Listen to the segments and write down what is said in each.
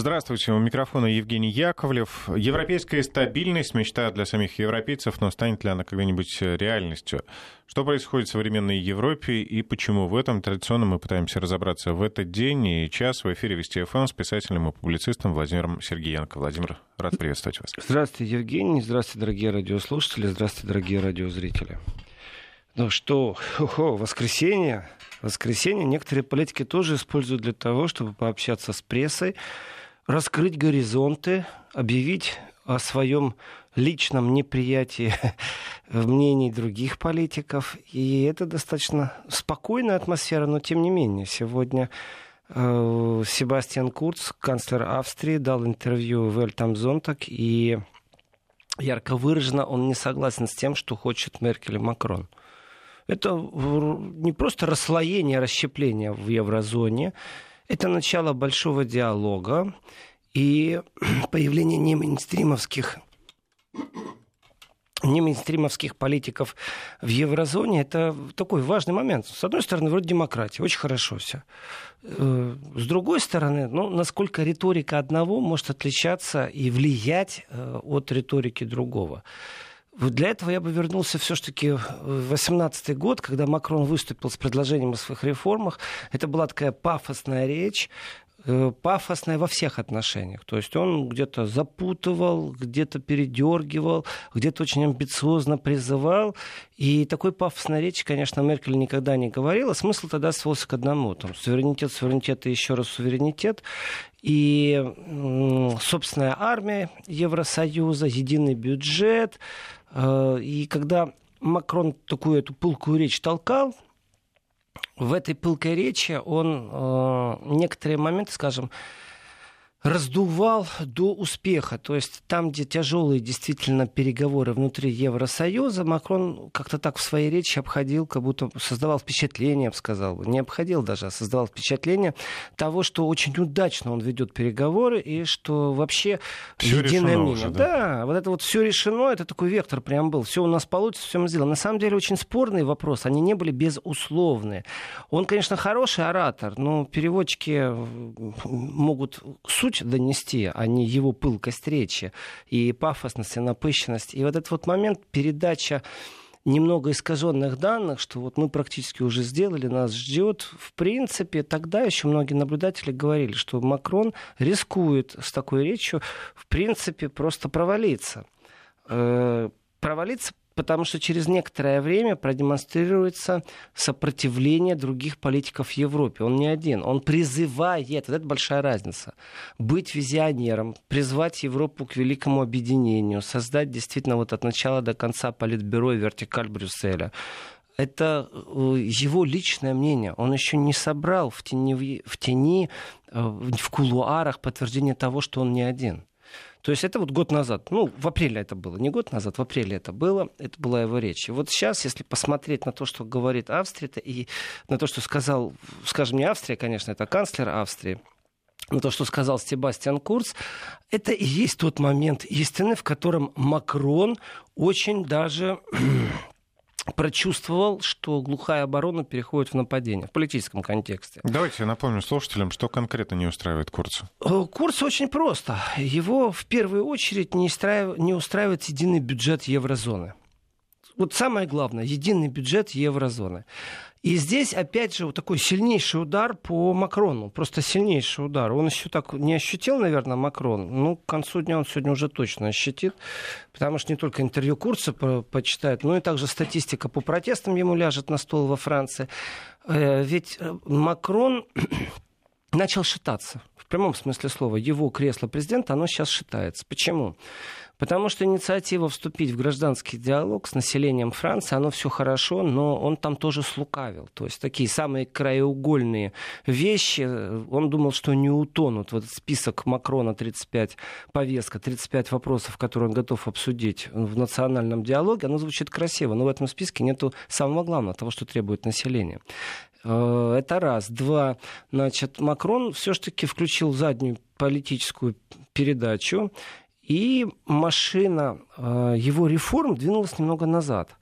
Здравствуйте, у микрофона Евгений Яковлев. Европейская стабильность, мечта для самих европейцев, но станет ли она когда-нибудь реальностью? Что происходит в современной Европе и почему в этом традиционно мы пытаемся разобраться в этот день и час в эфире Вести ФМ с писателем и публицистом Владимиром Сергеенко. Владимир, рад приветствовать вас. Здравствуйте, Евгений. Здравствуйте, дорогие радиослушатели. Здравствуйте, дорогие радиозрители. Ну что, хо-хо, воскресенье. Воскресенье некоторые политики тоже используют для того, чтобы пообщаться с прессой, раскрыть горизонты, объявить о своем личном неприятии мнений других политиков. И это достаточно спокойная атмосфера, но тем не менее. Сегодня э, Себастьян Курц, канцлер Австрии, дал интервью в Эль Тамзонтак, и ярко выраженно он не согласен с тем, что хочет Меркель и Макрон. Это не просто расслоение, расщепление в еврозоне, это начало большого диалога и появление немейнстримовских не мейнстримовских политиков в еврозоне, это такой важный момент. С одной стороны, вроде демократия, очень хорошо все. Э, с другой стороны, ну, насколько риторика одного может отличаться и влиять э, от риторики другого. Для этого я бы вернулся все-таки в 2018 год, когда Макрон выступил с предложением о своих реформах. Это была такая пафосная речь, э, пафосная во всех отношениях. То есть он где-то запутывал, где-то передергивал, где-то очень амбициозно призывал. И такой пафосной речи, конечно, Меркель никогда не говорила. Смысл тогда свелся к одному. Там, суверенитет, суверенитет и еще раз суверенитет. И собственная армия Евросоюза, единый бюджет, и когда Макрон такую эту пылкую речь толкал, в этой пылкой речи он э, некоторые моменты, скажем, раздувал до успеха. То есть там, где тяжелые действительно переговоры внутри Евросоюза, Макрон как-то так в своей речи обходил, как будто создавал впечатление, я бы сказал, не обходил даже, а создавал впечатление того, что очень удачно он ведет переговоры и что вообще все единое мнение. Уже, да? да, вот это вот все решено, это такой вектор прям был. Все у нас получится, все мы сделаем. На самом деле очень спорный вопрос, они не были безусловные. Он, конечно, хороший оратор, но переводчики могут суть суть донести, а не его пылкость речи и пафосность, и напыщенность. И вот этот вот момент передача немного искаженных данных, что вот мы практически уже сделали, нас ждет. В принципе, тогда еще многие наблюдатели говорили, что Макрон рискует с такой речью, в принципе, просто провалиться. Э, провалиться потому что через некоторое время продемонстрируется сопротивление других политиков в Европе. Он не один. Он призывает, вот это большая разница, быть визионером, призвать Европу к великому объединению, создать действительно вот от начала до конца политбюро и вертикаль Брюсселя это э, его личное мнение. Он еще не собрал в тени, в, тени, э, в кулуарах подтверждение того, что он не один. То есть это вот год назад, ну, в апреле это было, не год назад, в апреле это было, это была его речь. И вот сейчас, если посмотреть на то, что говорит Австрия, и на то, что сказал, скажем, не Австрия, конечно, это канцлер Австрии, но то, что сказал Себастьян Курц, это и есть тот момент истины, в котором Макрон очень даже прочувствовал, что глухая оборона переходит в нападение в политическом контексте. Давайте я напомню слушателям, что конкретно не устраивает Курца. Э, Курц очень просто. Его в первую очередь не устраивает, не устраивает единый бюджет еврозоны. Вот самое главное, единый бюджет еврозоны. И здесь, опять же, вот такой сильнейший удар по Макрону. Просто сильнейший удар. Он еще так не ощутил, наверное, Макрон. Ну, к концу дня он сегодня уже точно ощутит. Потому что не только интервью Курца почитает, но и также статистика по протестам ему ляжет на стол во Франции. Э, ведь э, Макрон начал шататься. В прямом смысле слова. Его кресло президента, оно сейчас шатается. Почему? Потому что инициатива вступить в гражданский диалог с населением Франции, оно все хорошо, но он там тоже слукавил. То есть такие самые краеугольные вещи, он думал, что не утонут. Вот список Макрона 35, повестка, 35 вопросов, которые он готов обсудить в национальном диалоге, оно звучит красиво, но в этом списке нету самого главного, того, что требует население. Э, это раз. Два. Значит, Макрон все-таки включил заднюю политическую передачу и машина э, его реформ двинулась немного назад.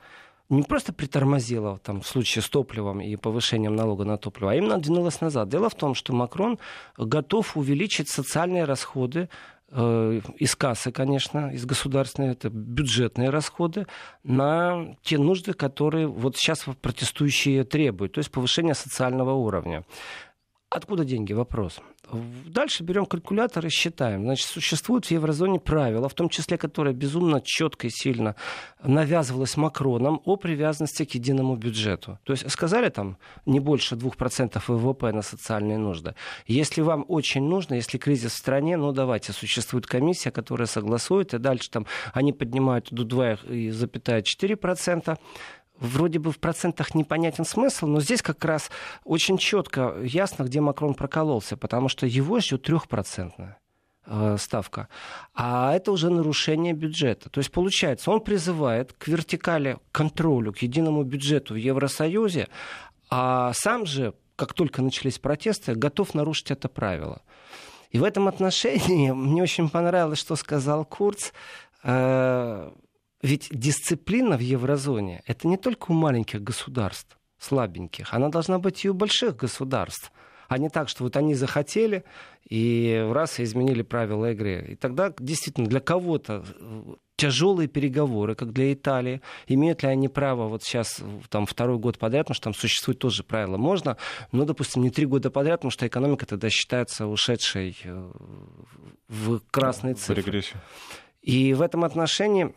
не просто притормозила там, в случае с топливом и повышением налога на топливо, а именно двинулась назад. Дело в том, что Макрон готов увеличить социальные расходы э, из кассы, конечно, из государственной, это бюджетные расходы, на те нужды, которые вот сейчас протестующие требуют, то есть повышение социального уровня. Откуда деньги? Вопрос. Дальше берем калькулятор и считаем. Значит, существуют в еврозоне правила, в том числе, которые безумно четко и сильно навязывалось Макроном о привязанности к единому бюджету. То есть сказали там не больше 2% ВВП на социальные нужды. Если вам очень нужно, если кризис в стране, ну давайте, существует комиссия, которая согласует, и дальше там они поднимают до 2,4% вроде бы в процентах непонятен смысл, но здесь как раз очень четко ясно, где Макрон прокололся, потому что его ждет трехпроцентная э, ставка. А это уже нарушение бюджета. То есть, получается, он призывает к вертикали контролю, к единому бюджету в Евросоюзе, а сам же, как только начались протесты, готов нарушить это правило. И в этом отношении мне очень понравилось, что сказал Курц. Ведь дисциплина в еврозоне — это не только у маленьких государств, слабеньких, она должна быть и у больших государств. А не так, что вот они захотели и раз и изменили правила игры. И тогда действительно для кого-то э, тяжелые переговоры, как для Италии. Имеют ли они право вот сейчас, там, второй год подряд, потому что там существует тоже правило, можно, но, допустим, не три года подряд, потому что экономика тогда считается ушедшей э, в красные цифры. В регрессию. И в этом отношении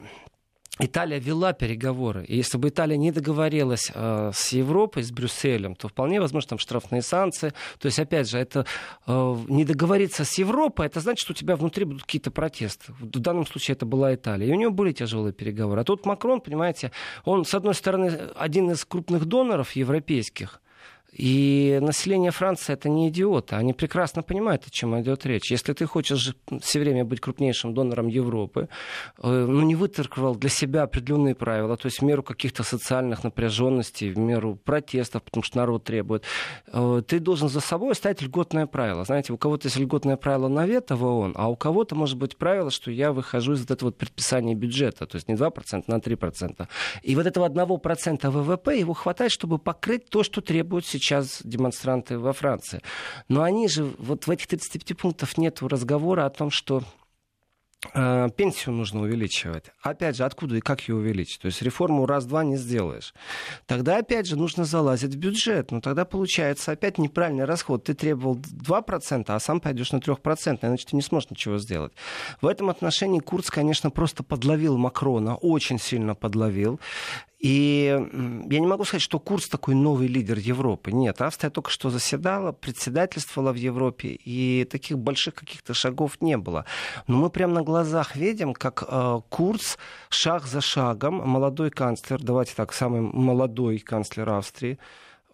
Италия вела переговоры. И если бы Италия не договорилась э, с Европой, с Брюсселем, то вполне возможно там штрафные санкции. То есть, опять же, это э, не договориться с Европой, это значит, что у тебя внутри будут какие-то протесты. В данном случае это была Италия. И у нее были тяжелые переговоры. А тут Макрон, понимаете, он, с одной стороны, один из крупных доноров европейских, и население Франции это не идиоты. Они прекрасно понимают, о чем идет речь. Если ты хочешь все время быть крупнейшим донором Европы, э, ну, не выторговал для себя определенные правила, то есть в меру каких-то социальных напряженностей, в меру протестов, потому что народ требует, э, ты должен за собой ставить льготное правило. Знаете, у кого-то есть льготное правило на вето в ООН, а у кого-то может быть правило, что я выхожу из вот этого вот предписания бюджета, то есть не 2%, на 3%. И вот этого 1% ВВП его хватает, чтобы покрыть то, что требует сейчас демонстранты во Франции. Но они же, вот в этих 35 пунктах нет разговора о том, что э, пенсию нужно увеличивать. Опять же, откуда и как ее увеличить? То есть реформу раз-два не сделаешь. Тогда, опять же, нужно залазить в бюджет. Но тогда получается опять неправильный расход. Ты требовал 2%, а сам пойдешь на 3%, иначе ты не сможешь ничего сделать. В этом отношении Курц, конечно, просто подловил Макрона, очень сильно подловил. И я не могу сказать, что Курс такой новый лидер Европы. Нет, Австрия только что заседала, председательствовала в Европе, и таких больших каких-то шагов не было. Но мы прямо на глазах видим, как э, Курс шаг за шагом, молодой канцлер, давайте так, самый молодой канцлер Австрии,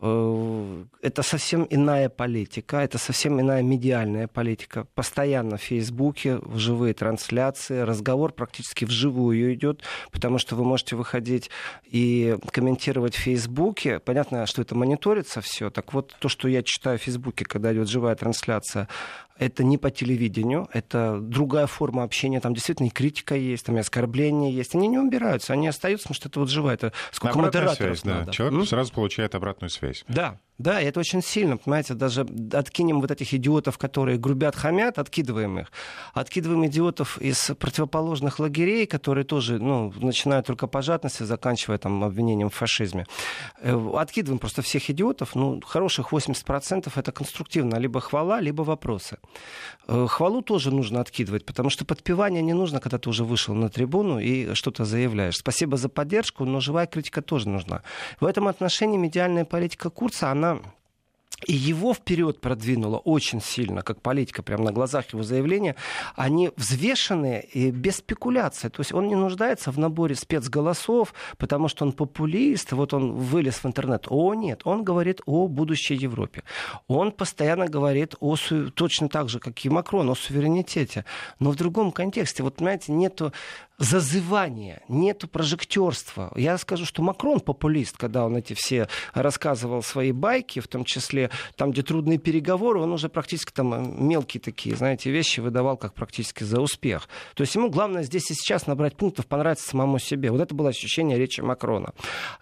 это совсем иная политика, это совсем иная медиальная политика. Постоянно в Фейсбуке, живые трансляции, разговор практически вживую идет, потому что вы можете выходить и комментировать в Фейсбуке. Понятно, что это мониторится все. Так вот, то, что я читаю в Фейсбуке, когда идет живая трансляция, это не по телевидению, это другая форма общения, там действительно и критика есть, там и оскорбления есть. Они не убираются, они остаются, потому что это вот живая, это сколько Обратная модераторов связь, надо. Да. Человек М? сразу получает обратную связь. Да, да, и это очень сильно, понимаете, даже откинем вот этих идиотов, которые грубят, хамят, откидываем их. Откидываем идиотов из противоположных лагерей, которые тоже, ну, начинают только по жадности, заканчивая там обвинением в фашизме. Э, откидываем просто всех идиотов, ну, хороших 80% это конструктивно, либо хвала, либо вопросы. Э, хвалу тоже нужно откидывать, потому что подпевание не нужно, когда ты уже вышел на трибуну и что-то заявляешь. Спасибо за поддержку, но живая критика тоже нужна. В этом отношении медиальная политика Курца, она она и его вперед продвинуло очень сильно, как политика, прямо на глазах его заявления, они взвешенные и без спекуляции. То есть он не нуждается в наборе спецголосов, потому что он популист, вот он вылез в интернет. О, нет, он говорит о будущей Европе. Он постоянно говорит о, точно так же, как и Макрон, о суверенитете, но в другом контексте. Вот, понимаете, нету зазывания, нету прожектерства. Я скажу, что Макрон популист, когда он эти все рассказывал свои байки, в том числе там, где трудные переговоры, он уже практически там э, мелкие такие, знаете, вещи выдавал как практически за успех. То есть ему главное здесь и сейчас набрать пунктов, понравиться самому себе. Вот это было ощущение речи Макрона.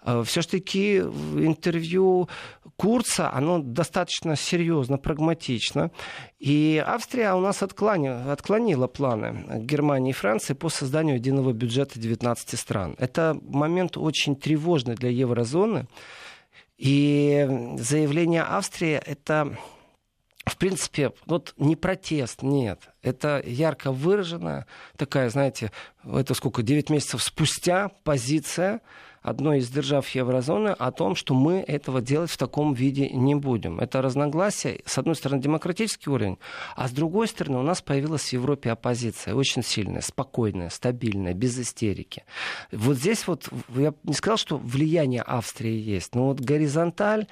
Э, Все-таки интервью Курца, оно достаточно серьезно, прагматично. И Австрия у нас отклонила, отклонила планы Германии и Франции по созданию единого бюджета 19 стран. Это момент очень тревожный для еврозоны. И заявление Австрии это в принципе, вот не протест, нет. Это ярко выраженная такая, знаете, это сколько, 9 месяцев спустя позиция одной из держав еврозоны о том, что мы этого делать в таком виде не будем. Это разногласие, с одной стороны, демократический уровень, а с другой стороны, у нас появилась в Европе оппозиция, очень сильная, спокойная, стабильная, без истерики. Вот здесь вот, я не сказал, что влияние Австрии есть, но вот горизонталь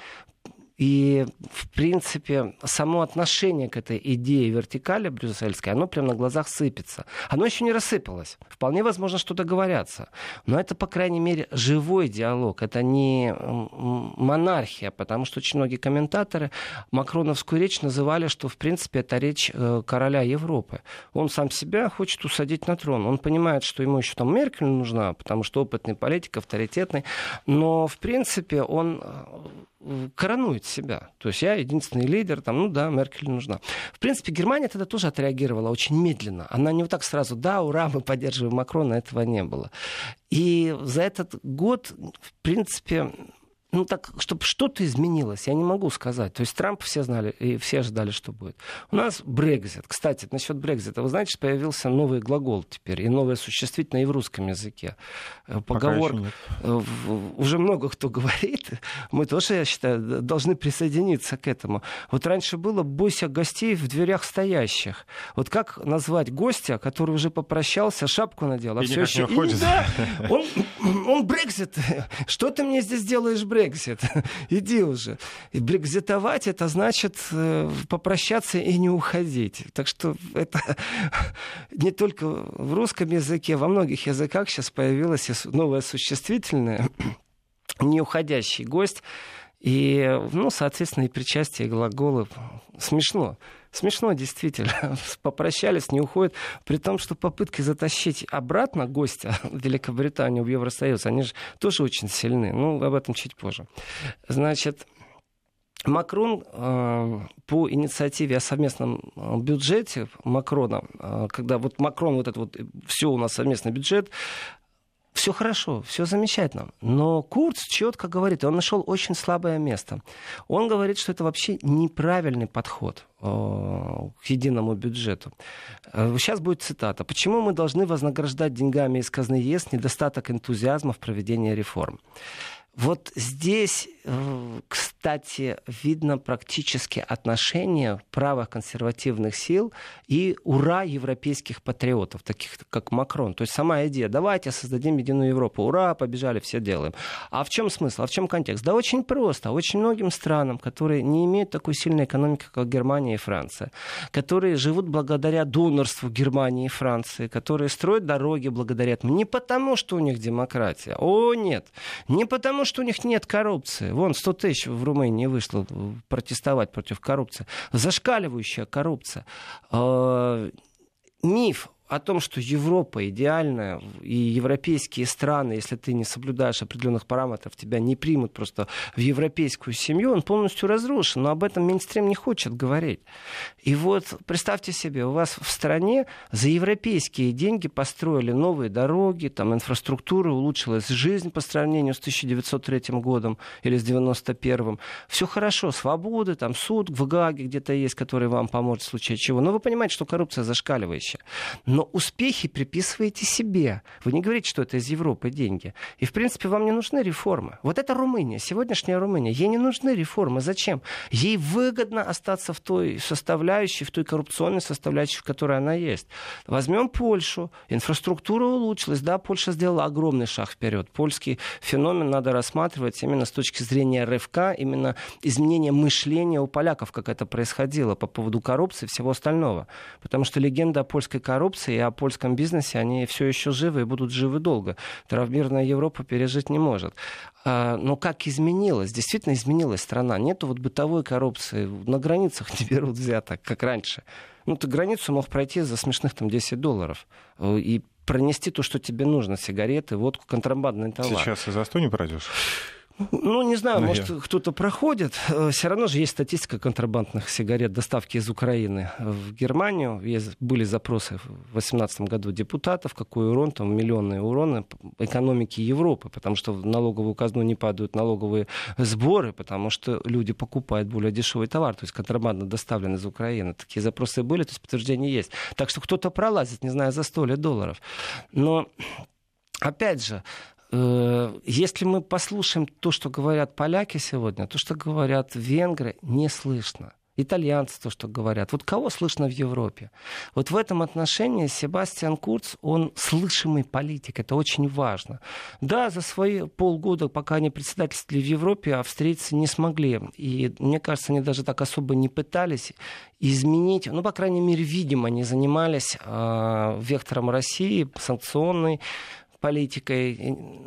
и, в принципе, само отношение к этой идее вертикали брюссельской, оно прямо на глазах сыпется. Оно еще не рассыпалось. Вполне возможно, что договорятся. Но это, по крайней мере, живой диалог. Это не монархия, потому что очень многие комментаторы Макроновскую речь называли, что, в принципе, это речь э, короля Европы. Он сам себя хочет усадить на трон. Он понимает, что ему еще там Меркель нужна, потому что опытный политик, авторитетный. Но, в принципе, он э, коронует себя. То есть я единственный лидер, там, ну да, Меркель нужна. В принципе, Германия тогда тоже отреагировала очень медленно. Она не вот так сразу, да, ура, мы поддерживаем Макрона, этого не было. И за этот год, в принципе, ну так, чтобы что-то изменилось, я не могу сказать. То есть Трамп все знали и все ожидали, что будет. У нас Брекзит. Кстати, насчет Брекзита. Вы знаете, появился новый глагол теперь и новое существительное и в русском языке. Э, поговор э, уже много кто говорит. Мы тоже, я считаю, должны присоединиться к этому. Вот раньше было «бойся гостей в дверях стоящих». Вот как назвать гостя, который уже попрощался, шапку надел, а и все еще... И, да, он, он Брекзит. Что ты мне здесь делаешь, Брекзит? Брексит. Иди уже. И брекзитовать это значит э, попрощаться и не уходить. Так что это не только в русском языке, во многих языках сейчас появилось новое существительное неуходящий гость. И, ну, соответственно, и причастие глаголов смешно. Смешно, действительно. Попрощались, не уходят. При том, что попытки затащить обратно гостя в Великобританию, в Евросоюз, они же тоже очень сильны. Ну, об этом чуть позже. Значит, Макрон э, по инициативе о совместном э, бюджете Макрона, э, когда вот Макрон вот это вот все у нас совместный бюджет, все хорошо, все замечательно. Но Курц четко говорит, он нашел очень слабое место. Он говорит, что это вообще неправильный подход э, к единому бюджету. Сейчас э, будет цитата. Почему мы должны вознаграждать деньгами из казны ЕС недостаток энтузиазма в проведении реформ? Вот здесь, э, кстати, видно практически отношение правых консервативных сил и ура европейских патриотов, таких как Макрон. То есть сама идея, давайте создадим единую Европу, ура, побежали, все делаем. А в чем смысл, а в чем контекст? Да очень просто. Очень многим странам, которые не имеют такой сильной экономики, как Германия и Франция, которые живут благодаря донорству Германии и Франции, которые строят дороги благодаря этому. Не потому, что у них демократия. О, нет. Не потому, потому что у них нет коррупции. Вон 100 тысяч в Румынии вышло протестовать против коррупции. Зашкаливающая коррупция. А, миф о том, что Европа идеальная, и европейские страны, если ты не соблюдаешь определенных параметров, тебя не примут просто в европейскую семью, он полностью разрушен. Но об этом Минстрим не хочет говорить. И вот представьте себе, у вас в стране за европейские деньги построили новые дороги, там инфраструктура, улучшилась жизнь по сравнению с 1903 годом или с 91 Все хорошо, свободы, там суд в Гаге где-то есть, который вам поможет в случае чего. Но вы понимаете, что коррупция зашкаливающая. Но но успехи приписываете себе. Вы не говорите, что это из Европы деньги. И, в принципе, вам не нужны реформы. Вот это Румыния, сегодняшняя Румыния. Ей не нужны реформы. Зачем? Ей выгодно остаться в той составляющей, в той коррупционной составляющей, в которой она есть. Возьмем Польшу. Инфраструктура улучшилась. Да, Польша сделала огромный шаг вперед. Польский феномен надо рассматривать именно с точки зрения РФК, именно изменение мышления у поляков, как это происходило по поводу коррупции и всего остального. Потому что легенда о польской коррупции Турции и о польском бизнесе, они все еще живы и будут живы долго. Травмированная Европа пережить не может. А, но как изменилась? Действительно изменилась страна. Нету вот бытовой коррупции. На границах не берут взяток, как раньше. Ну, ты границу мог пройти за смешных там 10 долларов. Э, и пронести то, что тебе нужно. Сигареты, водку, контрабандный товар. Сейчас и за 100 не пройдешь? Ну, не знаю, может, кто-то проходит. Э, Все равно же есть статистика контрабандных сигарет, доставки из Украины в Германию. Есть, были запросы в 2018 году депутатов, какой урон, там миллионные уроны экономики Европы, потому что в налоговую казну не падают налоговые сборы, потому что люди покупают более дешевый товар, то есть контрабандно доставлен из Украины. Такие запросы были, то есть подтверждение есть. Так что кто-то пролазит, не знаю, за 100 ли долларов. Но Опять же, если мы послушаем то, что говорят поляки сегодня, то, что говорят венгры, не слышно. Итальянцы то, что говорят. Вот кого слышно в Европе? Вот в этом отношении Себастьян Курц, он слышимый политик. Это очень важно. Да, за свои полгода, пока они председательствовали в Европе, австрийцы не смогли. И мне кажется, они даже так особо не пытались изменить. Ну, по крайней мере, видимо, они занимались э, вектором России, санкционной политикой.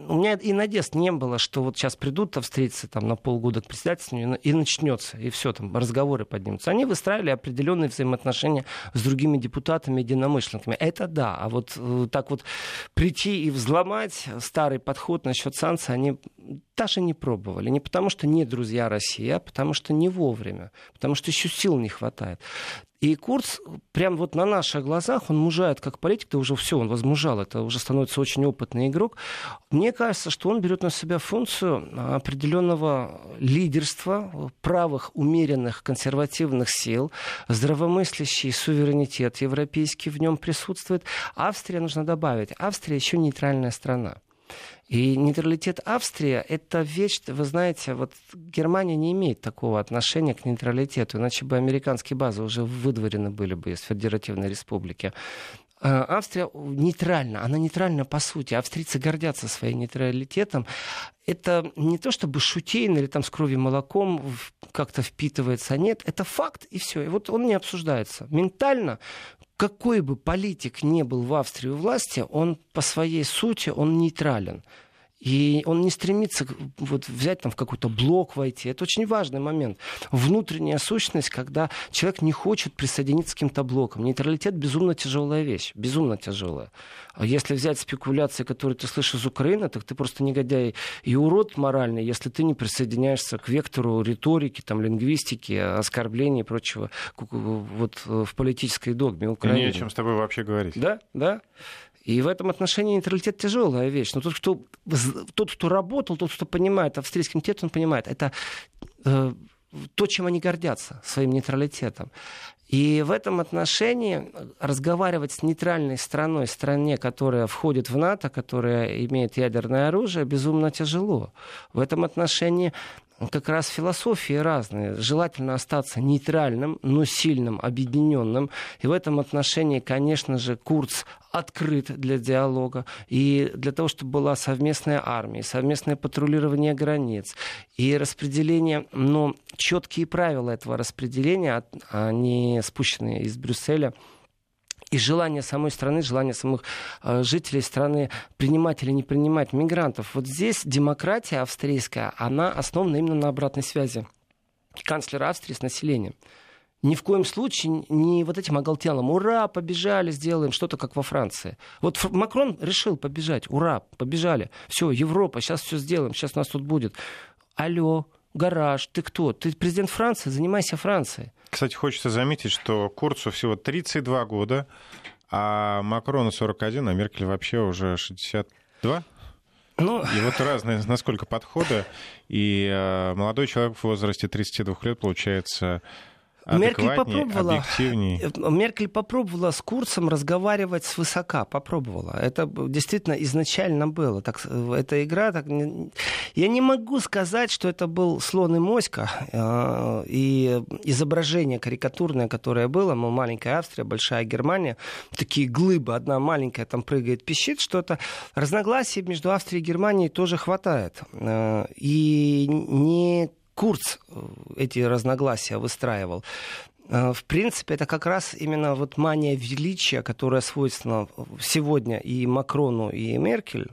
У меня и надежд не было, что вот сейчас придут австрийцы там, на полгода к председательству и начнется, и все, там разговоры поднимутся. Они выстраивали определенные взаимоотношения с другими депутатами, единомышленниками. Это да, а вот э, так вот прийти и взломать старый подход насчет санкций, они даже не пробовали. Не потому, что не друзья России, а потому, что не вовремя. Потому что еще сил не хватает. И Курц прям вот на наших глазах, он мужает как политик, да уже все, он возмужал, это уже становится очень опытный игрок. Мне кажется, что он берет на себя функцию определенного лидерства правых, умеренных, консервативных сил, здравомыслящий суверенитет европейский в нем присутствует. Австрия, нужно добавить, Австрия еще нейтральная страна. И нейтралитет Австрии — это вещь, вы знаете, вот Германия не имеет такого отношения к нейтралитету, иначе бы американские базы уже выдворены были бы из Федеративной Республики. А, Австрия нейтральна, она нейтральна по сути. Австрийцы гордятся своим нейтралитетом. Это не то чтобы шутейно или там с кровью молоком как-то впитывается, нет, это факт и все. И вот он не обсуждается. Ментально какой бы политик не был в Австрии у власти, он по своей сути, он нейтрален. И он не стремится вот, взять там в какой-то блок войти. Это очень важный момент. Внутренняя сущность, когда человек не хочет присоединиться к каким-то блокам. Нейтралитет безумно тяжелая вещь. Безумно тяжелая. А если взять спекуляции, которые ты слышишь из Украины, так ты просто негодяй и урод моральный, если ты не присоединяешься к вектору риторики, там, лингвистики, оскорблений и прочего вот, в политической догме Украины. И не о чем с тобой вообще говорить. Да, да. И в этом отношении нейтралитет тяжелая вещь. Но тот, кто, тот, кто работал, тот, кто понимает австрийский нейтралитет, он понимает, это э, то, чем они гордятся, своим нейтралитетом. И в этом отношении разговаривать с нейтральной страной, стране, которая входит в НАТО, которая имеет ядерное оружие, безумно тяжело. В этом отношении как раз философии разные. Желательно остаться нейтральным, но сильным, объединенным. И в этом отношении, конечно же, Курц открыт для диалога. И для того, чтобы была совместная армия, совместное патрулирование границ и распределение, но четкие правила этого распределения, они спущенные из Брюсселя, и желание самой страны, желание самых э, жителей страны принимать или не принимать мигрантов. Вот здесь демократия австрийская, она основана именно на обратной связи канцлера Австрии с населением. Ни в коем случае не вот этим оголтелым. Ура, побежали, сделаем что-то, как во Франции. Вот Макрон решил побежать. Ура, побежали. Все, Европа, сейчас все сделаем, сейчас нас тут будет. Алло, гараж, ты кто? Ты президент Франции, занимайся Францией. Кстати, хочется заметить, что Курцу всего 32 года, а Макрону 41, а Меркель вообще уже 62. Ну... И вот разные, насколько подходы. И э, молодой человек в возрасте 32 лет, получается, Меркель попробовала, объективней. Э, Меркель попробовала с Курцем разговаривать с высока, попробовала. Это действительно изначально было. Так, э, эта игра, так, я не могу сказать, что это был слон и моська. Э, и изображение карикатурное, которое было, мол, маленькая Австрия, большая Германия, такие глыбы, одна маленькая там прыгает, пищит что-то. Разногласий между Австрией и Германией тоже хватает. И не Курц э, эти разногласия выстраивал. Э, в принципе, это как раз именно вот мания величия, которая свойственна сегодня и Макрону, и Меркель.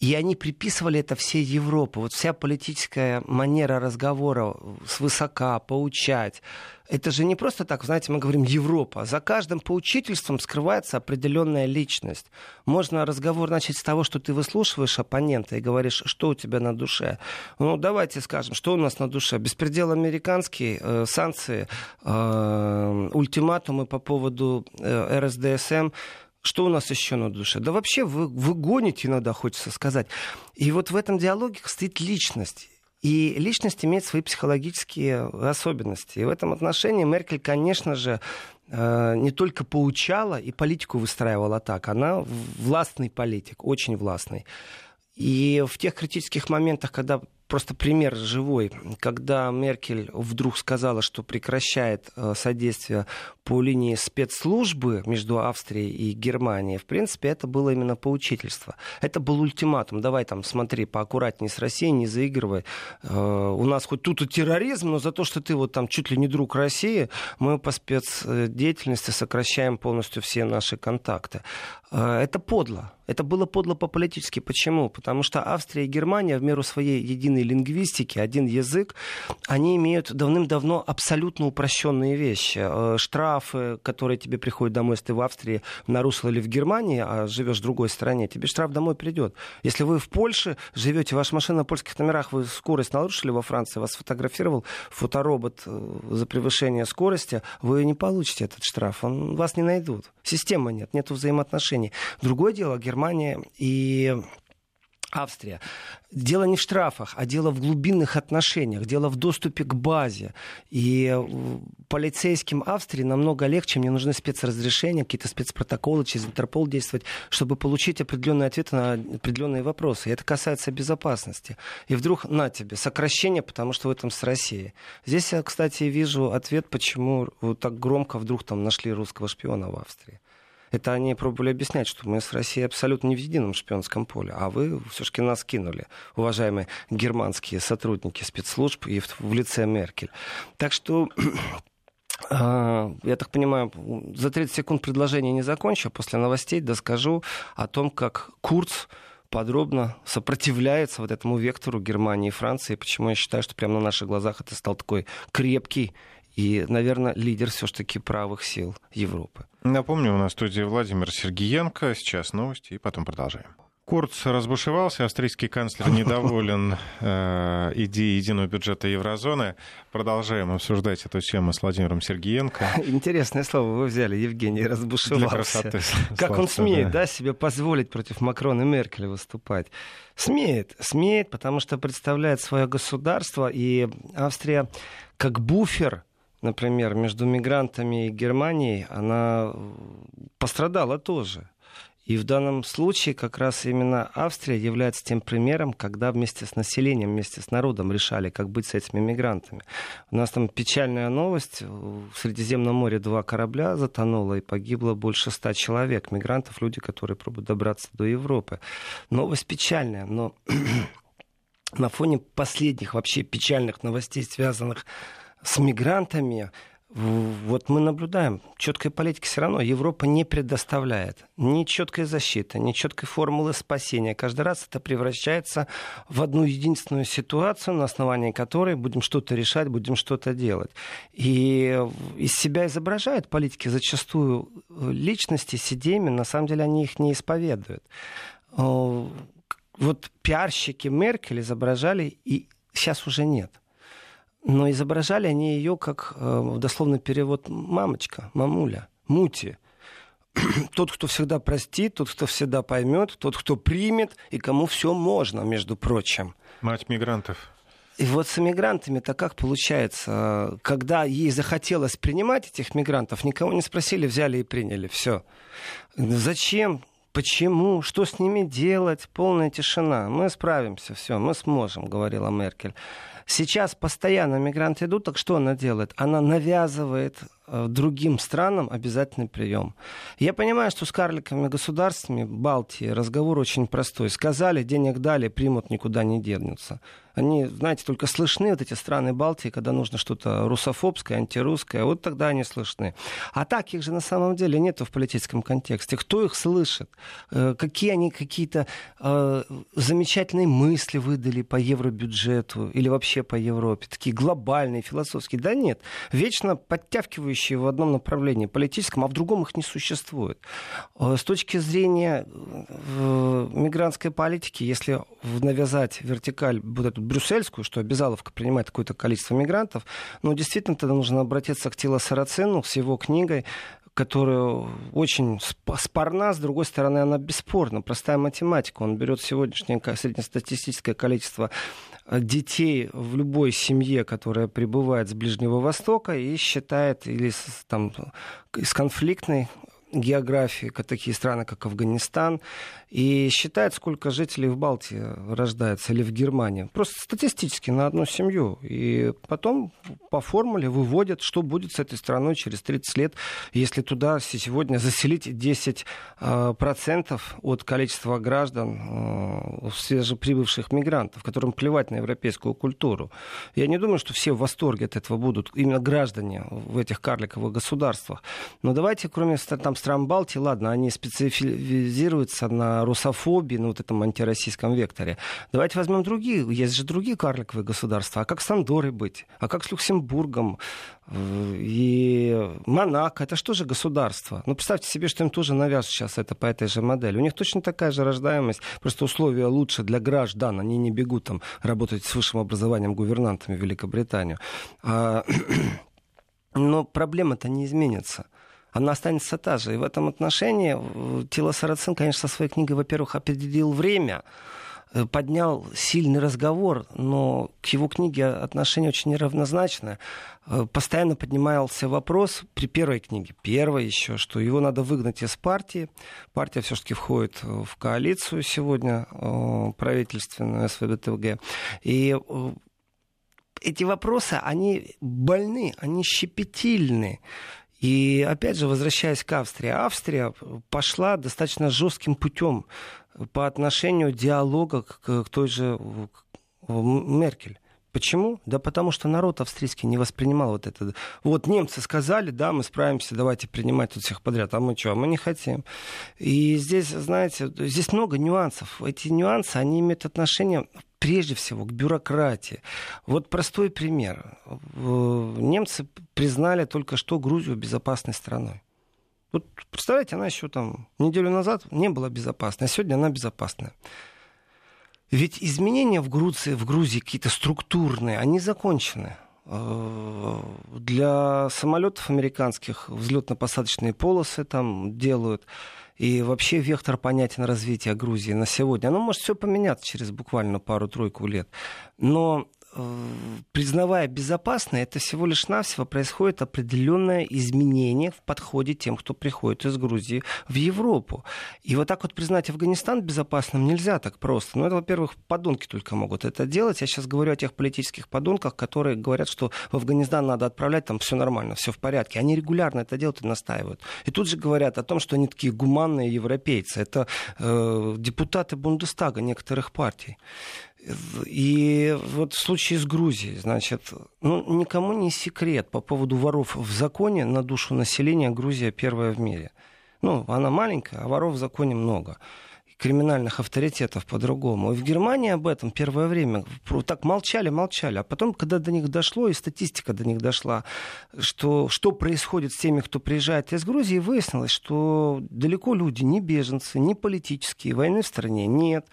И они приписывали это всей Европе. Вот вся политическая манера разговора свысока, поучать. Это же не просто так, знаете, мы говорим Европа. За каждым поучительством скрывается определенная личность. Можно разговор начать с того, что ты выслушиваешь оппонента и говоришь, что у тебя на душе. Ну, давайте скажем, что у нас на душе. Беспредел американский, э, санкции, э, ультиматумы по поводу э, РСДСМ что у нас еще на душе? Да вообще вы, вы гоните иногда, хочется сказать. И вот в этом диалоге стоит личность. И личность имеет свои психологические особенности. И в этом отношении Меркель, конечно же, э, не только поучала и политику выстраивала так, она властный политик, очень властный. И в тех критических моментах, когда просто пример живой, когда Меркель вдруг сказала, что прекращает э, содействие по линии спецслужбы между Австрией и Германией, в принципе, это было именно поучительство. Это был ультиматум. Давай там, смотри, поаккуратнее с Россией, не заигрывай. Э, у нас хоть тут и терроризм, но за то, что ты вот там чуть ли не друг России, мы по спецдеятельности сокращаем полностью все наши контакты. Э, это подло. Это было подло по-политически. Почему? Потому что Австрия и Германия в меру своей единой лингвистики, один язык, они имеют давным-давно абсолютно упрощенные вещи. Э, штрафы, которые тебе приходят домой, если ты в Австрии нарушил или в Германии, а живешь в другой стране, тебе штраф домой придет. Если вы в Польше живете, ваша машина на польских номерах, вы скорость нарушили во Франции, вас сфотографировал фоторобот э, за превышение скорости, вы не получите этот штраф, он, вас не найдут. Системы нет, нет взаимоотношений. Другое дело, Германия и Австрия. Дело не в штрафах, а дело в глубинных отношениях, дело в доступе к базе. И э, полицейским Австрии намного легче, мне нужны спецразрешения, какие-то спецпротоколы, через Интерпол действовать, чтобы получить определенные ответы на определенные вопросы. И это касается безопасности. И вдруг на тебе сокращение, потому что в этом с Россией. Здесь я, кстати, вижу ответ, почему вот так громко вдруг там нашли русского шпиона в Австрии. Это они пробовали объяснять, что мы с Россией абсолютно не в едином шпионском поле, а вы все-таки нас кинули, уважаемые германские сотрудники спецслужб и в, лице Меркель. Так что а, я так понимаю, за 30 секунд предложение не закончу, а после новостей доскажу о том, как Курц подробно сопротивляется вот этому вектору Германии и Франции, почему я считаю, что прямо на наших глазах это стал такой крепкий и, наверное, лидер все-таки правых сил Европы. Напомню, у нас в студии Владимир Сергиенко. Сейчас новости, и потом продолжаем. Курц разбушевался, австрийский канцлер недоволен э, идеей единого бюджета еврозоны. Продолжаем обсуждать эту тему с Владимиром Сергиенко. Интересное слово вы взяли, Евгений, разбушевался. Для красоты. Как он смеет, да. да, себе позволить против Макрона и Меркель выступать? Смеет, смеет, потому что представляет свое государство, и Австрия как буфер например, между мигрантами и Германией, она пострадала тоже. И в данном случае как раз именно Австрия является тем примером, когда вместе с населением, вместе с народом решали, как быть с этими мигрантами. У нас там печальная новость. В Средиземном море два корабля затонуло и погибло больше ста человек. Мигрантов, люди, которые пробуют добраться до Европы. Новость печальная, но на фоне последних вообще печальных новостей, связанных с мигрантами, вот мы наблюдаем, четкой политики все равно Европа не предоставляет ни четкой защиты, ни четкой формулы спасения. Каждый раз это превращается в одну единственную ситуацию, на основании которой будем что-то решать, будем что-то делать. И из себя изображают политики зачастую личности с идеями, на самом деле они их не исповедуют. Вот пиарщики Меркель изображали, и сейчас уже нет – но изображали они ее как э, дословный перевод мамочка, мамуля, мути. тот, кто всегда простит, тот, кто всегда поймет, тот, кто примет, и кому все можно, между прочим. Мать мигрантов. И вот с мигрантами-то как получается? Когда ей захотелось принимать этих мигрантов, никого не спросили, взяли и приняли. Все. Зачем? Почему? Что с ними делать? Полная тишина. Мы справимся, все, мы сможем, говорила Меркель. Сейчас постоянно мигранты идут, так что она делает? Она навязывает другим странам обязательный прием. Я понимаю, что с карликовыми государствами Балтии разговор очень простой. Сказали, денег дали, примут, никуда не денутся. Они, знаете, только слышны, вот эти страны Балтии, когда нужно что-то русофобское, антирусское, вот тогда они слышны. А так их же на самом деле нету в политическом контексте. Кто их слышит? Э, какие они какие-то э, замечательные мысли выдали по евробюджету или вообще по Европе? Такие глобальные, философские. Да нет. Вечно подтягивающие идущие в одном направлении политическом, а в другом их не существует. Э, с точки зрения э, мигрантской политики, если навязать вертикаль вот эту брюссельскую, что обязаловка принимает какое-то количество мигрантов, ну, действительно, тогда нужно обратиться к Тила Сарацину с его книгой которая очень спорна, с другой стороны, она бесспорна. Простая математика. Он берет сегодняшнее среднестатистическое количество детей в любой семье, которая прибывает с Ближнего Востока и считает или там, из конфликтной географии, такие страны, как Афганистан, и считает, сколько жителей в Балтии рождается или в Германии. Просто статистически на одну семью. И потом по формуле выводят, что будет с этой страной через 30 лет, если туда сегодня заселить 10% а, от количества граждан а, свежеприбывших мигрантов, которым плевать на европейскую культуру. Я не думаю, что все в восторге от этого будут, именно граждане в этих карликовых государствах. Но давайте, кроме там, стран Балтии, ладно, они специализируются на русофобии, на вот этом антироссийском векторе. Давайте возьмем другие, есть же другие карликовые государства. А как с Андорой быть? А как с Люксембургом? И Монако, это что же государство? Ну, представьте себе, что им тоже навяжут сейчас это по этой же модели. У них точно такая же рождаемость, просто условия лучше для граждан. Они не бегут там работать с высшим образованием гувернантами в Великобританию. А... Но проблема-то не изменится она останется та же. И в этом отношении э, Тила Сарацин, конечно, со своей книгой, во-первых, определил время, э, поднял сильный разговор, но к его книге отношение очень неравнозначное. Э, постоянно поднимался вопрос при первой книге, первой еще, что его надо выгнать из партии. Партия все-таки входит в коалицию сегодня правительственную СВДТВГ. И эти вопросы, они больны, они щепетильны. И опять же, возвращаясь к Австрии, Австрия пошла достаточно жестким путем по отношению диалога к, к той же Меркель. Почему? Да потому что народ австрийский не воспринимал вот это. Вот немцы сказали, да, мы справимся, давайте принимать тут всех подряд. А мы что? Мы не хотим. И здесь, знаете, здесь много нюансов. Эти нюансы, они имеют отношение прежде всего к бюрократии. Вот простой пример. Немцы признали только что Грузию безопасной страной. Вот представляете, она еще там неделю назад не была безопасной, а сегодня она безопасная. Ведь изменения в Грузии, в Грузии какие-то структурные, они закончены. Э, для самолетов американских взлетно-посадочные полосы там делают. И вообще вектор понятен развития Грузии на сегодня. Оно может все поменяться через буквально пару-тройку лет. Но признавая безопасное, это всего лишь навсего происходит определенное изменение в подходе тем, кто приходит из Грузии в Европу. И вот так вот признать Афганистан безопасным нельзя так просто. Ну, это, во-первых, подонки только могут это делать. Я сейчас говорю о тех политических подонках, которые говорят, что в Афганистан надо отправлять, там все нормально, все в порядке. Они регулярно это делают и настаивают. И тут же говорят о том, что они такие гуманные европейцы. Это э, депутаты Бундестага некоторых партий. И вот в случае с Грузией, значит, ну, никому не секрет по поводу воров в законе на душу населения Грузия первая в мире. Ну, она маленькая, а воров в законе много криминальных авторитетов по-другому. И в Германии об этом первое время так молчали, молчали. А потом, когда до них дошло, и статистика до них дошла, что, что происходит с теми, кто приезжает из Грузии, выяснилось, что далеко люди не беженцы, не политические, войны в стране нет.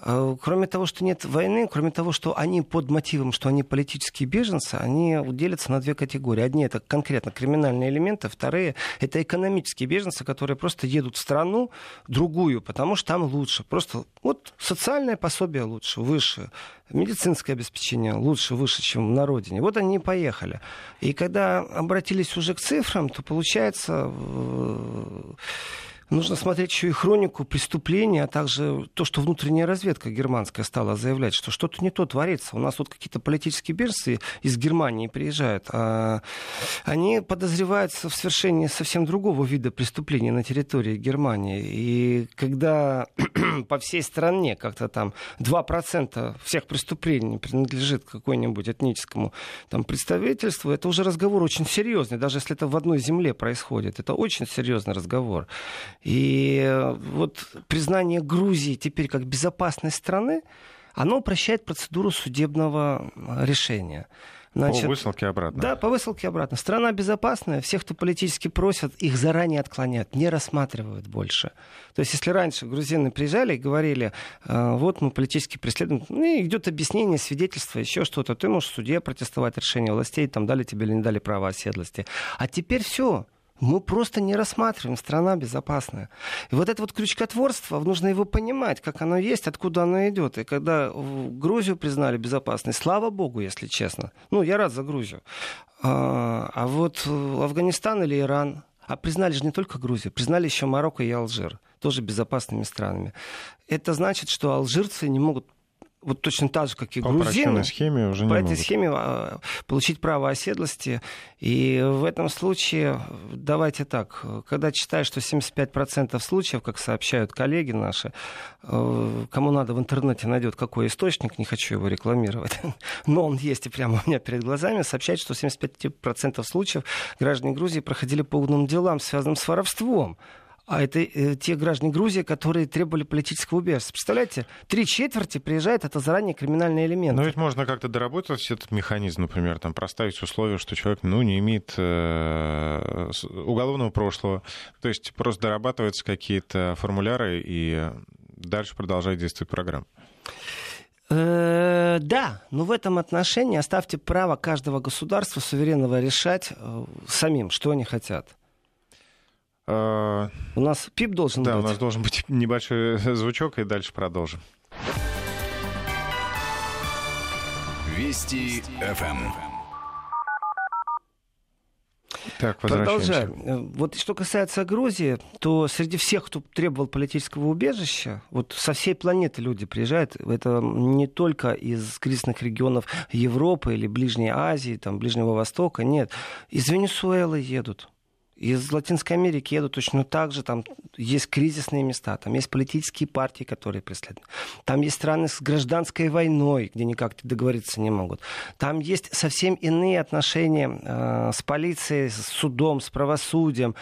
А, кроме того, что нет войны, кроме того, что они под мотивом, что они политические беженцы, они делятся на две категории. Одни это конкретно криминальные элементы, вторые это экономические беженцы, которые просто едут в страну другую, потому что там лучше. Просто вот социальное пособие лучше, выше, медицинское обеспечение лучше, выше, чем на родине. Вот они и поехали. И когда обратились уже к цифрам, то получается Нужно смотреть еще и хронику преступления, а также то, что внутренняя разведка германская стала заявлять, что что-то не то творится. У нас вот какие-то политические беженцы из Германии приезжают, а они подозреваются в совершении совсем другого вида преступления на территории Германии. И когда по всей стране как-то там 2% всех преступлений принадлежит какой-нибудь этническому там, представительству, это уже разговор очень серьезный, даже если это в одной земле происходит. Это очень серьезный разговор. И э, вот признание Грузии теперь как безопасной страны, оно упрощает процедуру судебного решения. Значит, по высылке обратно. Да, по высылке обратно. Страна безопасная, всех, кто политически просят, их заранее отклоняют, не рассматривают больше. То есть, если раньше грузины приезжали и говорили, «Э, вот мы политически преследуем, ну, идет объяснение, свидетельство, еще что-то, ты можешь в суде протестовать решение властей, там дали тебе или не дали право оседлости. А теперь все, мы просто не рассматриваем, страна безопасная. И вот это вот крючкотворство, нужно его понимать, как оно есть, откуда оно идет. И когда Грузию признали безопасной, слава богу, если честно. Ну, я рад за Грузию. А, а вот Афганистан или Иран, а признали же не только Грузию, признали еще Марокко и Алжир, тоже безопасными странами. Это значит, что алжирцы не могут вот точно так же, как и по грузины, схеме уже по не этой могут. схеме а, получить право оседлости. И в этом случае, давайте так, когда читаешь, что 75% случаев, как сообщают коллеги наши, э, кому надо в интернете найдет какой источник, не хочу его рекламировать, но он есть и прямо у меня перед глазами, сообщает, что 75% случаев граждане Грузии проходили по уголовным делам, связанным с воровством. А это э, те граждане Грузии, которые требовали политического убежища. Представляете, три четверти приезжает, это заранее криминальный элемент. Но ведь можно как-то доработать этот механизм, например, там, проставить условия, что человек ну, не имеет э, уголовного прошлого. То есть просто дорабатываются какие-то формуляры, и дальше продолжает действовать программа. Э, да, но в этом отношении оставьте право каждого государства суверенного решать э, самим, что они хотят. А, у нас пип должен да, быть. Да, у нас должен быть небольшой звучок, и дальше продолжим. Вести ФМ. Так, Продолжаем. Вот что касается Грузии, то среди всех, кто требовал политического убежища, вот со всей планеты люди приезжают. Это не только из кризисных регионов Европы или Ближней Азии, там, Ближнего Востока, нет. Из Венесуэлы едут из Латинской Америки едут точно так же. Там есть кризисные места, там есть политические партии, которые преследуют. Там есть страны с гражданской войной, где никак договориться не могут. Там есть совсем иные отношения э, с полицией, с судом, с правосудием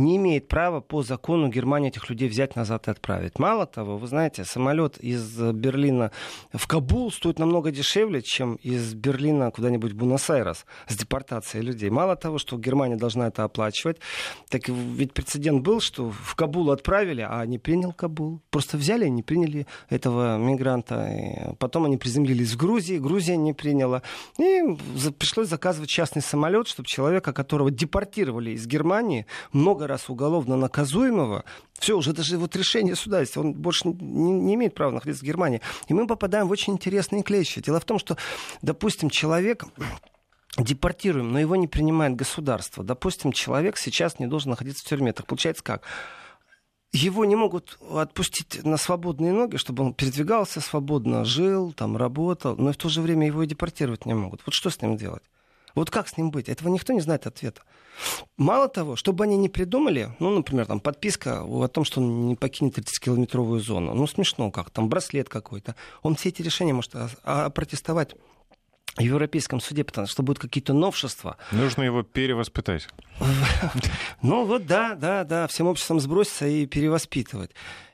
не имеет права по закону Германии этих людей взять назад и отправить. Мало того, вы знаете, самолет из Берлина в Кабул стоит намного дешевле, чем из Берлина куда-нибудь в Буэнос-Айрес с депортацией людей. Мало того, что Германия должна это оплачивать, так ведь прецедент был, что в Кабул отправили, а не принял Кабул. Просто взяли и не приняли этого мигранта. И потом они приземлились в Грузии, Грузия не приняла. И пришлось заказывать частный самолет, чтобы человека, которого депортировали из Германии, много раз уголовно наказуемого, все, уже даже вот решение суда есть, он больше не, не имеет права находиться в Германии. И мы попадаем в очень интересные клещи. Дело в том, что, допустим, человек депортируем, но его не принимает государство. Допустим, человек сейчас не должен находиться в тюрьме. Так получается как? Его не могут отпустить на свободные ноги, чтобы он передвигался свободно, жил, там, работал, но в то же время его и депортировать не могут. Вот что с ним делать? Вот как с ним быть? Этого никто не знает ответа. Мало того, чтобы они не придумали, ну, например, там подписка о том, что он не покинет 30-километровую зону. Ну, смешно как, там браслет какой-то. Он все эти решения может опротестовать в Европейском суде, потому что будут какие-то новшества. Нужно его перевоспитать. Ну вот да, да, да, всем обществом сброситься и перевоспитывать.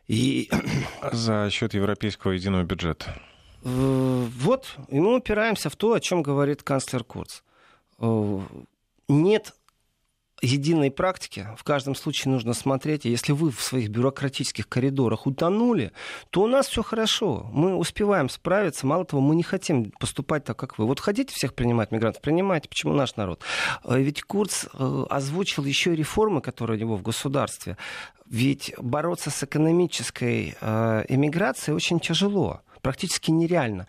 И... За счет европейского единого бюджета. Вот, и мы упираемся в то, о чем говорит канцлер Курц. Э, нет единой практики. В каждом случае нужно смотреть. Если вы в своих бюрократических коридорах утонули, то у нас все хорошо. Мы успеваем справиться. Мало того, мы не хотим поступать так, как вы. Вот хотите всех принимать мигрантов? Принимайте. Почему наш народ? Э, ведь Курц э, озвучил еще реформы, которые у него в государстве. Ведь бороться с экономической эмиграцией очень тяжело практически нереально.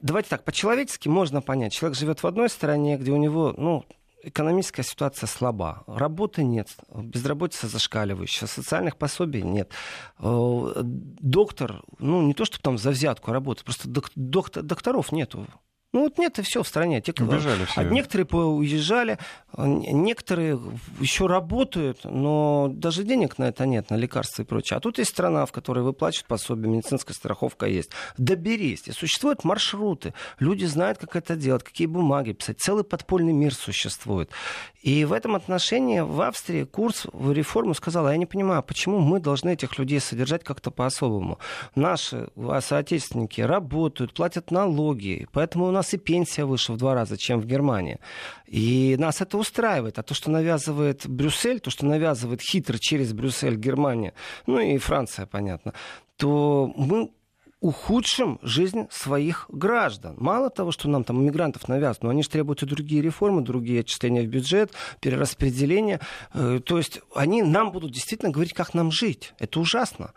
Давайте так, по-человечески можно понять. Человек живет в одной стране, где у него, ну, экономическая ситуация слаба. Работы нет, безработица зашкаливающая, социальных пособий нет. Э, доктор, ну не то, чтобы там за взятку работает, просто доктор, докторов нету. Ну вот нет, и все в стране. Те, Убежали все. А некоторые уезжали, некоторые еще работают, но даже денег на это нет, на лекарства и прочее. А тут есть страна, в которой выплачивают пособие, медицинская страховка есть. Доберись. И существуют маршруты. Люди знают, как это делать, какие бумаги писать. Целый подпольный мир существует. И в этом отношении в Австрии курс в реформу сказал, «А я не понимаю, почему мы должны этих людей содержать как-то по-особому. Наши соотечественники работают, платят налоги, поэтому у нас и пенсия выше в два раза, чем в Германии. И нас это устраивает. А то, что навязывает Брюссель, то, что навязывает хитро через Брюссель Германия, ну и Франция, понятно, то мы ухудшим жизнь своих граждан. Мало того, что нам там мигрантов навязывают, но они же требуют и другие реформы, другие отчисления в бюджет, перераспределение. Э, то есть они нам будут действительно говорить, как нам жить. Это ужасно.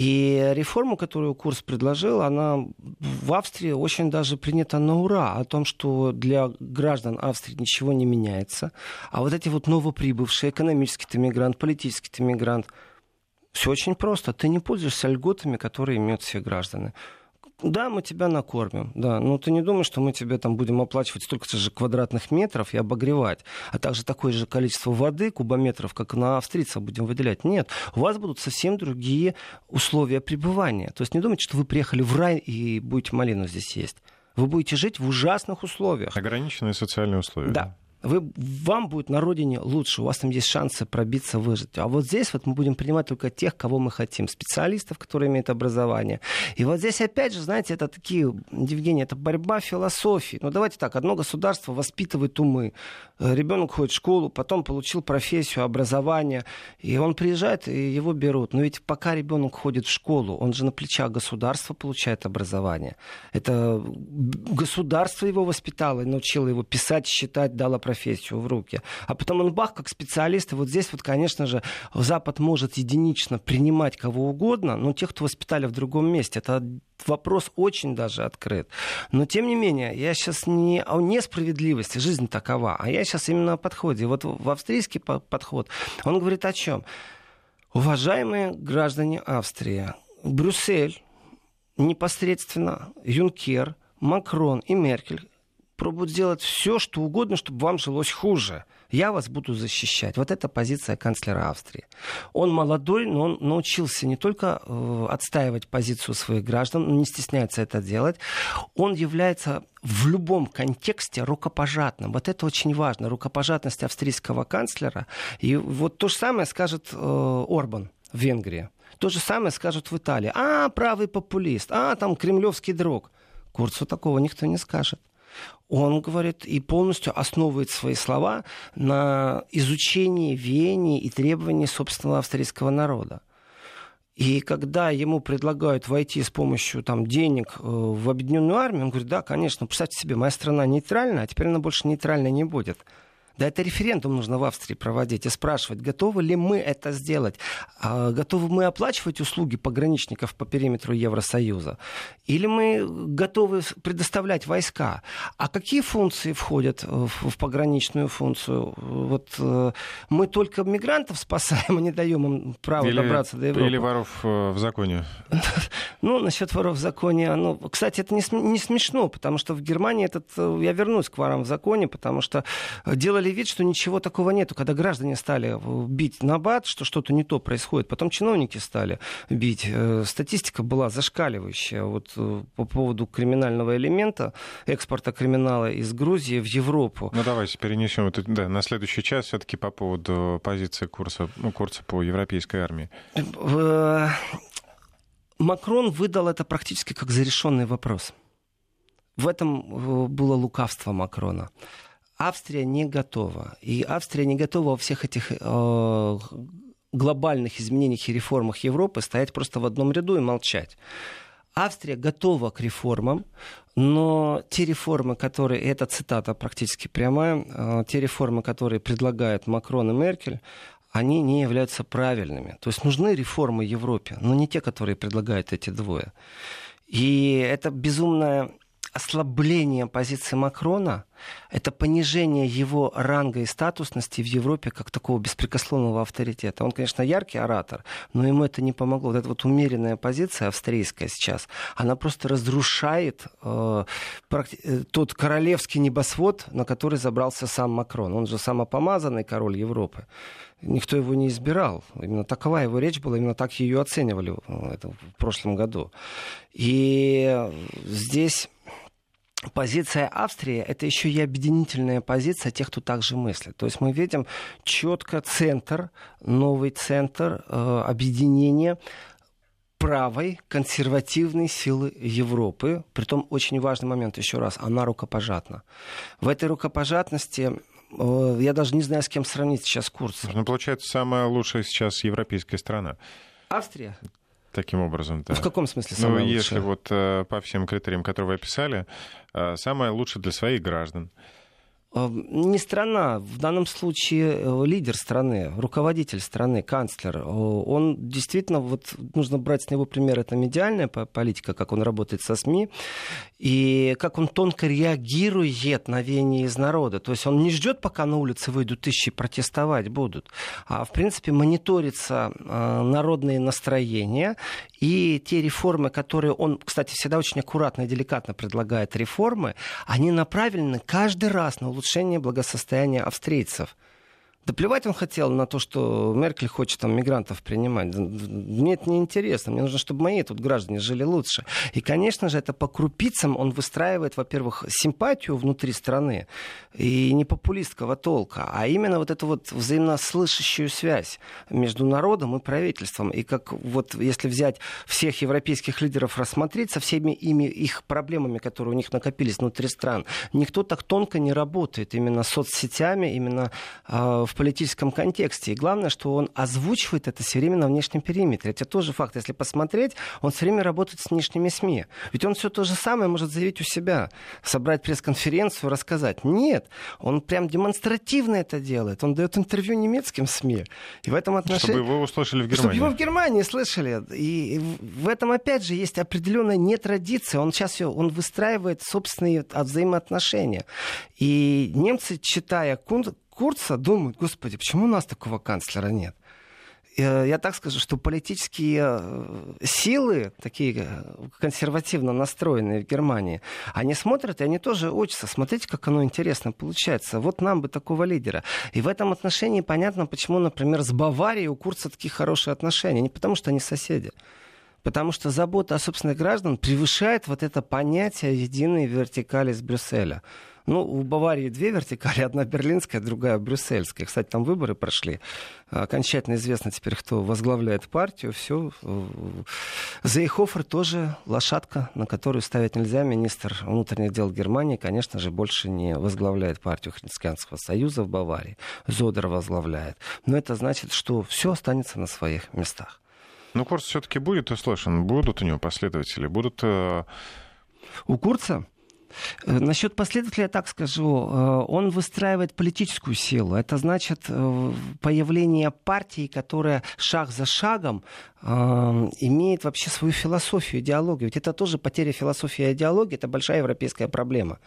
И реформу, которую курс предложил, она в Австрии очень даже принята на ура. О том, что для граждан Австрии ничего не меняется. А вот эти вот новоприбывшие, экономический-то мигрант, политический-то мигрант, все очень просто. Ты не пользуешься льготами, которые имеют все граждане да, мы тебя накормим, да, но ты не думаешь, что мы тебе там будем оплачивать столько же квадратных метров и обогревать, а также такое же количество воды, кубометров, как на австрийцев будем выделять. Нет, у вас будут совсем другие условия пребывания. То есть не думайте, что вы приехали в рай и будете малину здесь есть. Вы будете жить в ужасных условиях. Ограниченные социальные условия. Да вы, вам будет на родине лучше, у вас там есть шансы пробиться, выжить. А вот здесь вот мы будем принимать только тех, кого мы хотим, специалистов, которые имеют образование. И вот здесь опять же, знаете, это такие, Евгений, это борьба философии. Ну давайте так, одно государство воспитывает умы. Э, Ребенок ходит в школу, потом получил профессию, образование, и он приезжает, и его берут. Но ведь пока ребенок ходит в школу, он же на плечах государства получает образование. Это государство его воспитало, научило его писать, считать, дало профессию в руки. А потом он бах, как специалист. И вот здесь вот, конечно же, Запад может единично принимать кого угодно, но тех, кто воспитали в другом месте, это вопрос очень даже открыт. Но, тем не менее, я сейчас не о несправедливости, жизнь такова, а я сейчас именно о подходе. Вот в австрийский подход, он говорит о чем? Уважаемые граждане Австрии, Брюссель, непосредственно Юнкер, Макрон и Меркель пробуют сделать все, что угодно, чтобы вам жилось хуже. Я вас буду защищать. Вот это позиция канцлера Австрии. Он молодой, но он научился не только э, отстаивать позицию своих граждан, он не стесняется это делать. Он является в любом контексте рукопожатным. Вот это очень важно. Рукопожатность австрийского канцлера. И вот то же самое скажет э, Орбан в Венгрии. То же самое скажут в Италии. А, правый популист. А, там кремлевский друг. Курцу такого никто не скажет он говорит и полностью основывает свои слова на изучении веяний и требований собственного австрийского народа. И когда ему предлагают войти с помощью там, денег э, в объединенную армию, он говорит, да, конечно, представьте себе, моя страна нейтральная, а теперь она больше нейтральной не будет. Да это референдум нужно в Австрии проводить и спрашивать, готовы ли мы это сделать, а, готовы мы оплачивать услуги пограничников по периметру Евросоюза, или мы готовы предоставлять войска. А какие функции входят в, в пограничную функцию? Вот э, мы только мигрантов спасаем, а не даем им право или, добраться до Европы. Или воров э, в законе. Ну, насчет воров в законе, ну, кстати, это не, смешно, потому что в Германии этот, э, я вернусь к ворам в законе, потому что делали делали вид, что ничего такого нету. Когда граждане стали бить на бат, что что-то не то происходит, потом чиновники стали бить. Э, статистика была зашкаливающая вот э, по поводу криминального элемента, экспорта криминала из Грузии в Европу. Ну давайте перенесем это да, на следующий час все-таки по поводу позиции курса, ну, курса по европейской армии. Э, Макрон выдал это практически как зарешенный вопрос. В этом было лукавство Макрона. Австрия не готова. И Австрия не готова во всех этих э, глобальных изменениях и реформах Европы стоять просто в одном ряду и молчать. Австрия готова к реформам, но те реформы, которые, это цитата практически прямая, э, те реформы, которые предлагают Макрон и Меркель, они не являются правильными. То есть нужны реформы Европе, но не те, которые предлагают эти двое. И это безумная ослабление позиции Макрона, это понижение его ранга и статусности в Европе как такого беспрекословного авторитета. Он, конечно, яркий оратор, но ему это не помогло. Вот эта вот умеренная позиция австрийская сейчас, она просто разрушает э, э, тот королевский небосвод, на который забрался сам Макрон. Он же самопомазанный король Европы никто его не избирал. Именно такова его речь была, именно так ее оценивали э, в прошлом году. И здесь позиция Австрии – это еще и объединительная позиция тех, кто также мыслит. То есть мы видим четко центр, новый центр э, объединения правой консервативной силы Европы. Притом очень важный момент, еще раз, она рукопожатна. В этой рукопожатности э, я даже не знаю, с кем сравнить сейчас курс. Ну, получается, самая лучшая сейчас европейская страна. Австрия? Таким образом, да. В каком смысле ну, самое Ну, если вот э, по всем критериям, которые вы описали, э, самое лучшее для своих граждан. Эм, не страна, в данном случае э, лидер страны, руководитель страны, канцлер. Э, он действительно, вот нужно брать с него пример, это медиальная политика, как он работает со СМИ, и как он тонко реагирует на веяние из народа. То есть он не ждет, пока на улице выйдут тысячи протестовать будут, а в принципе мониторится э, народные настроения и те реформы, которые он, кстати, всегда очень аккуратно и деликатно предлагает реформы, они направлены каждый раз на улучшение улучшение благосостояния австрийцев – да плевать он хотел на то, что Меркель хочет там мигрантов принимать. Мне это не интересно. Мне нужно, чтобы мои тут граждане жили лучше. И, конечно же, это по крупицам он выстраивает, во-первых, симпатию внутри страны и не популистского толка, а именно вот эту вот взаимослышащую связь между народом и правительством. И как вот если взять всех европейских лидеров рассмотреть со всеми ими их проблемами, которые у них накопились внутри стран, никто так тонко не работает именно соцсетями, именно э, в политическом контексте. И главное, что он озвучивает это все время на внешнем периметре. Это тоже факт. Если посмотреть, он все время работает с внешними СМИ. Ведь он все то же самое может заявить у себя. Собрать пресс-конференцию, рассказать. Нет, он прям демонстративно это делает. Он дает интервью немецким СМИ. И в этом отношении... Чтобы его услышали в Германии. Чтобы его в Германии слышали. И в этом, опять же, есть определенная нетрадиция. Он сейчас он выстраивает собственные взаимоотношения. И немцы, читая Курца думают, господи, почему у нас такого канцлера нет? Э, я так скажу, что политические э, силы, такие э, консервативно настроенные в Германии, они смотрят, и они тоже учатся. Смотрите, как оно интересно получается. Вот нам бы такого лидера. И в этом отношении понятно, почему, например, с Баварией у Курца такие хорошие отношения. Не потому, что они соседи. Потому что забота о собственных граждан превышает вот это понятие единой вертикали с Брюсселя. Ну, у Баварии две вертикали, одна берлинская, другая брюссельская. Кстати, там выборы прошли. Окончательно известно теперь, кто возглавляет партию. Все. Зейхофер тоже лошадка, на которую ставить нельзя. Министр внутренних дел Германии, конечно же, больше не возглавляет партию Христианского союза в Баварии. Зодер возглавляет. Но это значит, что все останется на своих местах. Ну, Курс все-таки будет услышан, будут у него последователи, будут... Э, у Курца Э, Насчет последователя я так скажу. Э, он выстраивает политическую силу. Это значит э, появление партии, которая шаг за шагом имеет вообще свою философию, идеологию. Ведь это тоже потеря философии и идеологии, это большая европейская проблема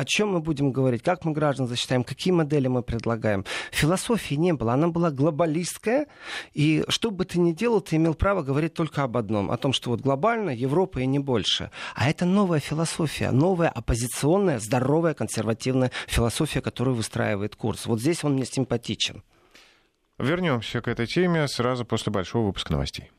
о чем мы будем говорить, как мы граждан засчитаем, какие модели мы предлагаем. Философии не было, она была глобалистская, и что бы ты ни делал, ты имел право говорить только об одном, о том, что вот глобально Европа и не больше. А это новая философия, новая оппозиционная, здоровая, консервативная философия, которую выстраивает курс. Вот здесь он мне симпатичен. Вернемся к этой теме сразу после большого выпуска новостей.